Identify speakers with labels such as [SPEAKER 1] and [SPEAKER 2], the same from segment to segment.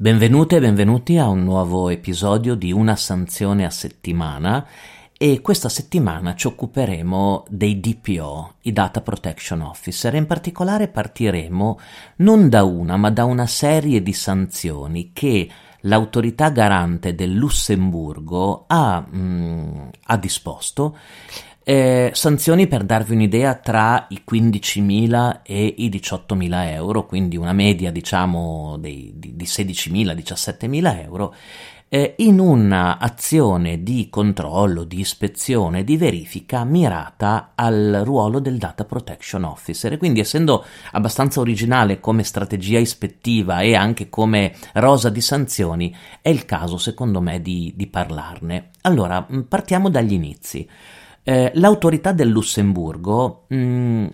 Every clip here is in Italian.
[SPEAKER 1] Benvenute e benvenuti a un nuovo episodio di Una sanzione a settimana e questa settimana ci occuperemo dei DPO, i Data Protection Officer, e in particolare partiremo non da una ma da una serie di sanzioni che l'autorità garante del Lussemburgo ha, mm, ha disposto eh, sanzioni per darvi un'idea tra i 15.000 e i 18.000 euro, quindi una media diciamo dei, di, di 16.000-17.000 euro, eh, in un'azione di controllo, di ispezione, di verifica mirata al ruolo del Data Protection Officer. Quindi essendo abbastanza originale come strategia ispettiva e anche come rosa di sanzioni, è il caso secondo me di, di parlarne. Allora, partiamo dagli inizi. Eh, l'autorità del Lussemburgo mh, mm,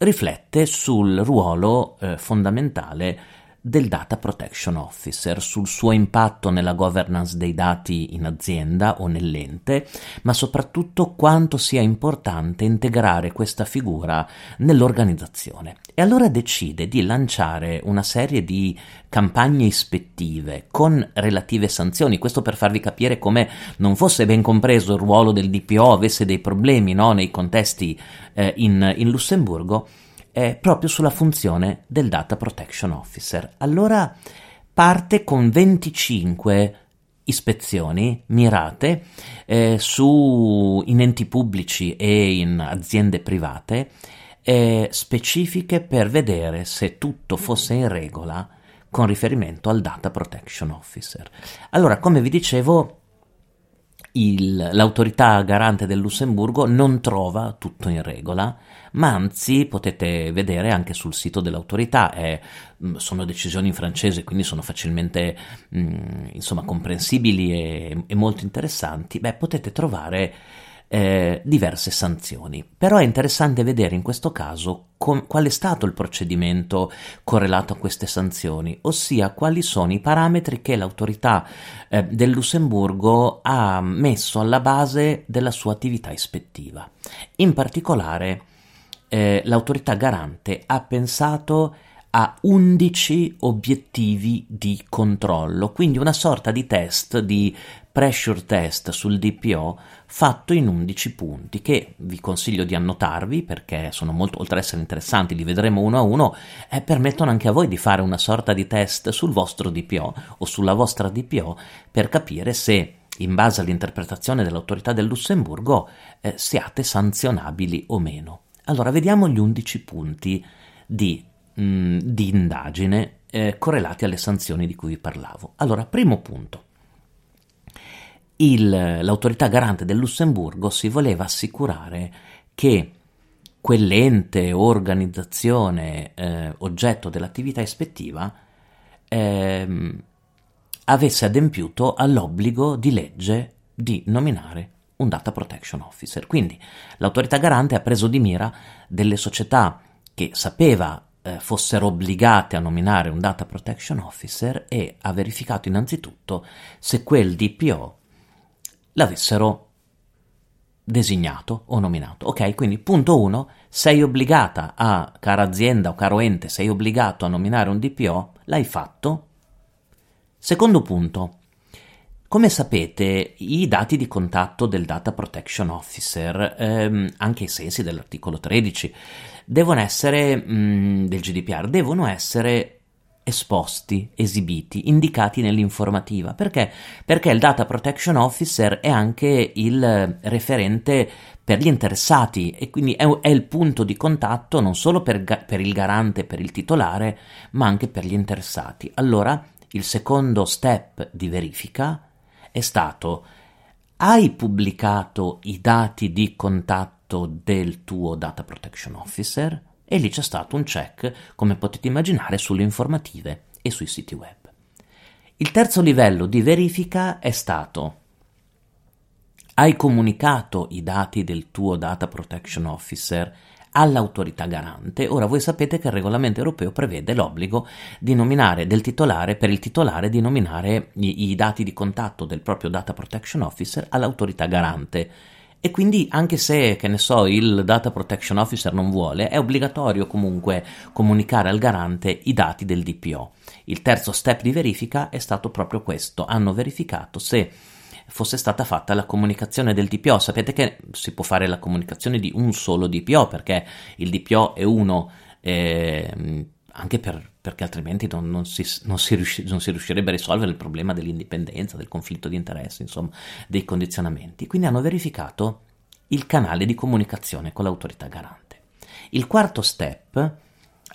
[SPEAKER 1] riflette sul ruolo eh, fondamentale del Data Protection Officer, sul suo impatto nella governance dei dati in azienda o nell'ente, ma soprattutto quanto sia importante integrare questa figura nell'organizzazione. E allora decide di lanciare una serie di campagne ispettive con relative sanzioni, questo per farvi capire come non fosse ben compreso il ruolo del DPO, avesse dei problemi no, nei contesti eh, in, in Lussemburgo eh, proprio sulla funzione del Data Protection Officer. Allora parte con 25 ispezioni mirate eh, su, in enti pubblici e in aziende private eh, specifiche per vedere se tutto fosse in regola con riferimento al Data Protection Officer. Allora, come vi dicevo, il, l'autorità garante del Lussemburgo non trova tutto in regola, ma anzi potete vedere anche sul sito dell'autorità, mm, sono decisioni in francese, quindi sono facilmente mh, mm, insomma, comprensibili e, e, molto interessanti, beh, potete trovare eh, diverse sanzioni. Però è interessante vedere in questo caso com- qual è stato il procedimento correlato a queste sanzioni, ossia quali sono i parametri che l'autorità eh, del Lussemburgo ha messo alla base della sua attività ispettiva. In particolare, eh, l'autorità garante ha pensato a 11 obiettivi di controllo, quindi una sorta di test, di pressure test sul DPO fatto in 11 punti che vi consiglio di annotarvi perché sono molto, oltre ad essere interessanti, li vedremo uno a uno, e permettono anche a voi di fare una sorta di test sul vostro DPO o sulla vostra DPO per capire se in base all'interpretazione dell'autorità del Lussemburgo eh, siate sanzionabili o meno. Allora, vediamo gli 11 punti di, mh, mm, di indagine eh, correlati alle sanzioni di cui vi parlavo. Allora, primo punto. Il, l'autorità garante del Lussemburgo si voleva assicurare che quell'ente organizzazione eh, oggetto dell'attività ispettiva eh, avesse adempiuto all'obbligo di legge di nominare un data protection officer. Quindi l'autorità garante ha preso di mira delle società che sapeva eh, fossero obbligate a nominare un data protection officer e ha verificato innanzitutto se quel DPO l'avessero designato o nominato. Ok, quindi punto 1, sei obbligata a, cara azienda o caro ente, sei obbligato a nominare un DPO, l'hai fatto. Secondo punto, come sapete, i dati di contatto del Data Protection Officer, ehm, anche ai sensi dell'articolo 13, devono essere, mh, mm, del GDPR, devono essere esposti, esibiti, indicati nell'informativa. Perché? Perché il Data Protection Officer è anche il referente per gli interessati e quindi è, è il punto di contatto non solo per, per il garante, per il titolare, ma anche per gli interessati. Allora, il secondo step di verifica è stato hai pubblicato i dati di contatto del tuo data protection officer? E lì c'è stato un check, come potete immaginare, sulle informative e sui siti web. Il terzo livello di verifica è stato hai comunicato i dati del tuo data protection officer all'autorità garante. Ora voi sapete che il regolamento europeo prevede l'obbligo di nominare del titolare, per il titolare di nominare i, i dati di contatto del proprio data protection officer all'autorità garante. E quindi anche se, che ne so, il Data Protection Officer non vuole, è obbligatorio comunque comunicare al garante i dati del DPO. Il terzo step di verifica è stato proprio questo, hanno verificato se fosse stata fatta la comunicazione del DPO. Sapete che si può fare la comunicazione di un solo DPO perché il DPO è uno eh, anche per, perché altrimenti non, non, si, non, si riusci, non, si, riuscirebbe a risolvere il problema dell'indipendenza, del conflitto di interessi, insomma, dei condizionamenti. Quindi hanno verificato il canale di comunicazione con l'autorità garante. Il quarto step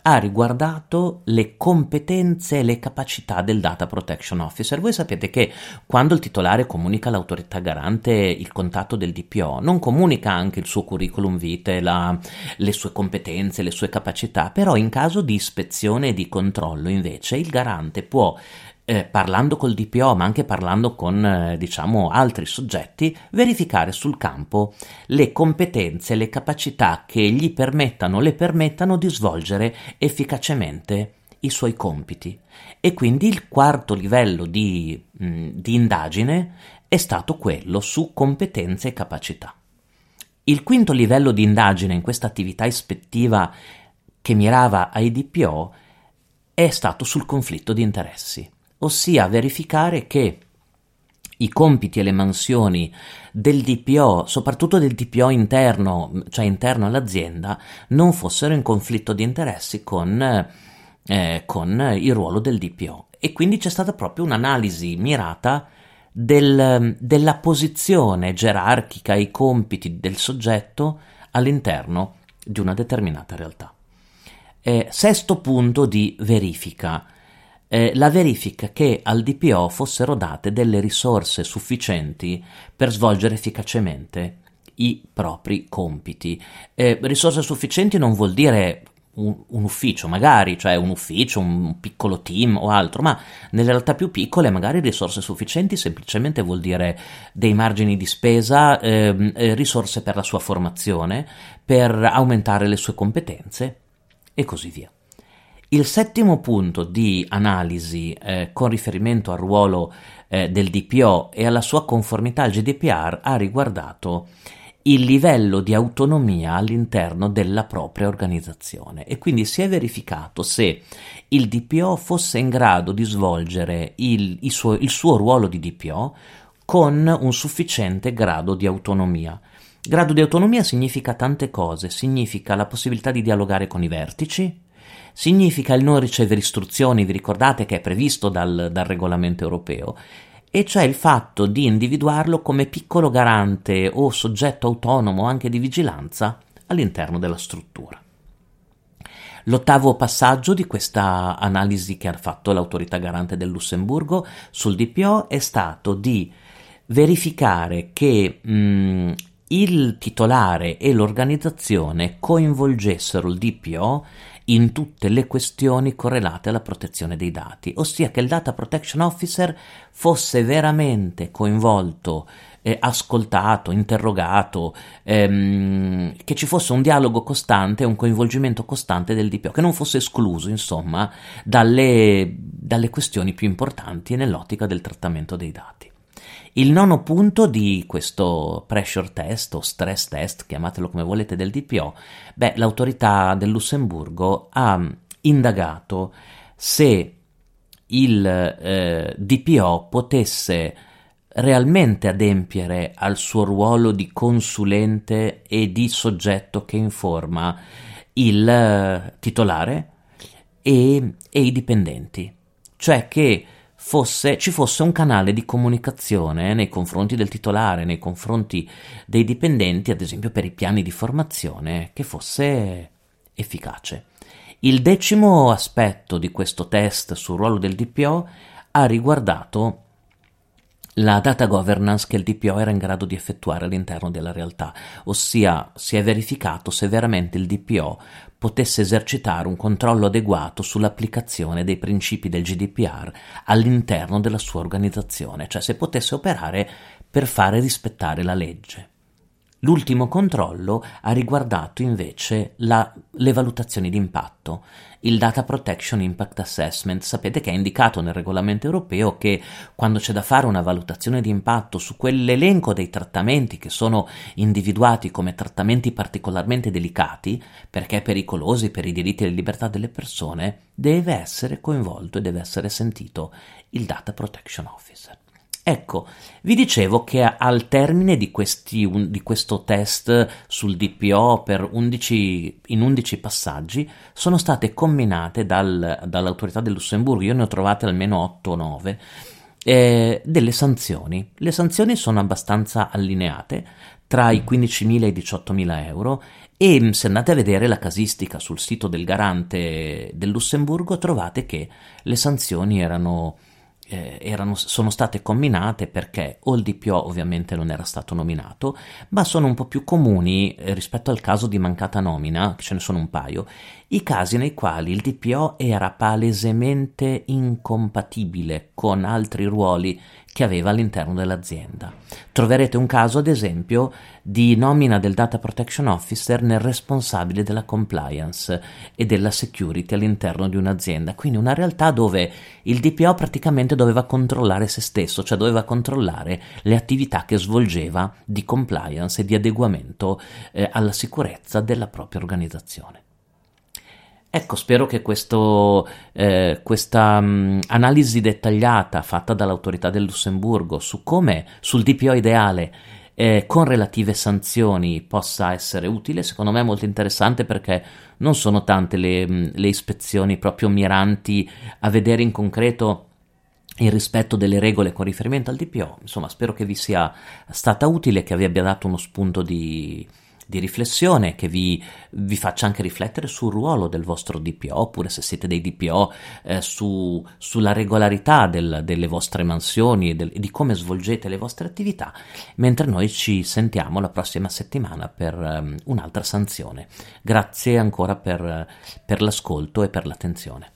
[SPEAKER 1] ha riguardato le competenze e le capacità del Data Protection Officer. Voi sapete che quando il titolare comunica all'autorità garante il contatto del DPO, non comunica anche il suo curriculum vitae, la, le sue competenze, le sue capacità, però in caso di ispezione e di controllo invece il garante può eh, parlando col DPO, ma anche parlando con eh, diciamo altri soggetti, verificare sul campo le competenze, le capacità che gli permettano, le permettano di svolgere efficacemente i suoi compiti. E quindi il quarto livello di, mh, di indagine è stato quello su competenze e capacità. Il quinto livello di indagine in questa attività ispettiva che mirava ai DPO è stato sul conflitto di interessi ossia verificare che i compiti e le mansioni del DPO, soprattutto del DPO interno, cioè interno all'azienda, non fossero in conflitto di interessi con, eh, con il ruolo del DPO. E quindi c'è stata proprio un'analisi mirata del, della posizione gerarchica e i compiti del soggetto all'interno di una determinata realtà. Eh, sesto punto di verifica eh, la verifica che al DPO fossero date delle risorse sufficienti per svolgere efficacemente i propri compiti. Eh, risorse sufficienti non vuol dire un, un, ufficio, magari, cioè un ufficio, un piccolo team o altro, ma nelle realtà più piccole magari risorse sufficienti semplicemente vuol dire dei margini di spesa, ehm, eh, risorse per la sua formazione, per aumentare le sue competenze e così via. Il settimo punto di analisi eh, con riferimento al ruolo eh, del DPO e alla sua conformità al GDPR ha riguardato il livello di autonomia all'interno della propria organizzazione e quindi si è verificato se il DPO fosse in grado di svolgere il, il, suo, il suo ruolo di DPO con un sufficiente grado di autonomia. Grado di autonomia significa tante cose, significa la possibilità di dialogare con i vertici, significa il non ricevere istruzioni, vi ricordate che è previsto dal, dal regolamento europeo, e cioè il fatto di individuarlo come piccolo garante o soggetto autonomo anche di vigilanza all'interno della struttura. L'ottavo passaggio di questa analisi che ha fatto l'autorità garante del Lussemburgo sul DPO è stato di verificare che mh, il titolare e l'organizzazione coinvolgessero il DPO in tutte le questioni correlate alla protezione dei dati, ossia che il Data Protection Officer fosse veramente coinvolto, eh, ascoltato, interrogato, ehm, che ci fosse un dialogo costante, un coinvolgimento costante del DPO, che non fosse escluso, insomma, dalle, dalle questioni più importanti nell'ottica del trattamento dei dati. Il nono punto di questo pressure test o stress test, chiamatelo come volete, del DPO, beh, l'autorità del Lussemburgo ha indagato se il eh, DPO potesse realmente adempiere al suo ruolo di consulente e di soggetto che informa il eh, titolare e, e i dipendenti, cioè che fosse, ci fosse un canale di comunicazione nei confronti del titolare, nei confronti dei dipendenti, ad esempio per i piani di formazione, che fosse efficace. Il decimo aspetto di questo test sul ruolo del DPO ha riguardato la data governance che il DPO era in grado di effettuare all'interno della realtà, ossia si è verificato se veramente il DPO potesse esercitare un controllo adeguato sull'applicazione dei principi del GDPR all'interno della sua organizzazione, cioè se potesse operare per fare rispettare la legge. L'ultimo controllo ha riguardato invece la, le valutazioni di impatto. Il Data Protection Impact Assessment, sapete che è indicato nel regolamento europeo che quando c'è da fare una valutazione di impatto su quell'elenco dei trattamenti che sono individuati come trattamenti particolarmente delicati, perché pericolosi per i diritti e le libertà delle persone, deve essere coinvolto e deve essere sentito il Data Protection Officer. Ecco, vi dicevo che al termine di, questi, un, di questo test sul DPO per 11, in 11 passaggi sono state combinate dal, dall'autorità del Lussemburgo, io ne ho trovate almeno 8 o 9, eh, delle sanzioni. Le sanzioni sono abbastanza allineate tra i 15.000 e i 18.000 euro e se andate a vedere la casistica sul sito del garante del Lussemburgo trovate che le sanzioni erano eh, erano, sono state combinate perché o il DPO ovviamente non era stato nominato, ma sono un po' più comuni eh, rispetto al caso di mancata nomina, ce ne sono un paio, i casi nei quali il DPO era palesemente incompatibile con altri ruoli che aveva all'interno dell'azienda. Troverete un caso, ad esempio, di nomina del Data Protection Officer nel responsabile della compliance e della security all'interno di un'azienda, quindi una realtà dove il DPO praticamente doveva controllare se stesso, cioè doveva controllare le attività che svolgeva di compliance e di adeguamento eh, alla sicurezza della propria organizzazione. Ecco, spero che questo, eh, questa um, analisi dettagliata fatta dall'autorità del Lussemburgo su come sul DPO ideale eh, con relative sanzioni possa essere utile, secondo me è molto interessante perché non sono tante le, mm, le ispezioni proprio miranti a vedere in concreto il rispetto delle regole con riferimento al DPO. Insomma, spero che vi sia stata utile, che vi abbia dato uno spunto di di riflessione che vi, vi, faccia anche riflettere sul ruolo del vostro DPO, oppure se siete dei DPO eh, su, sulla regolarità del, delle vostre mansioni e, del, e di come svolgete le vostre attività, mentre noi ci sentiamo la prossima settimana per um, un'altra sanzione. Grazie ancora per, per l'ascolto e per l'attenzione.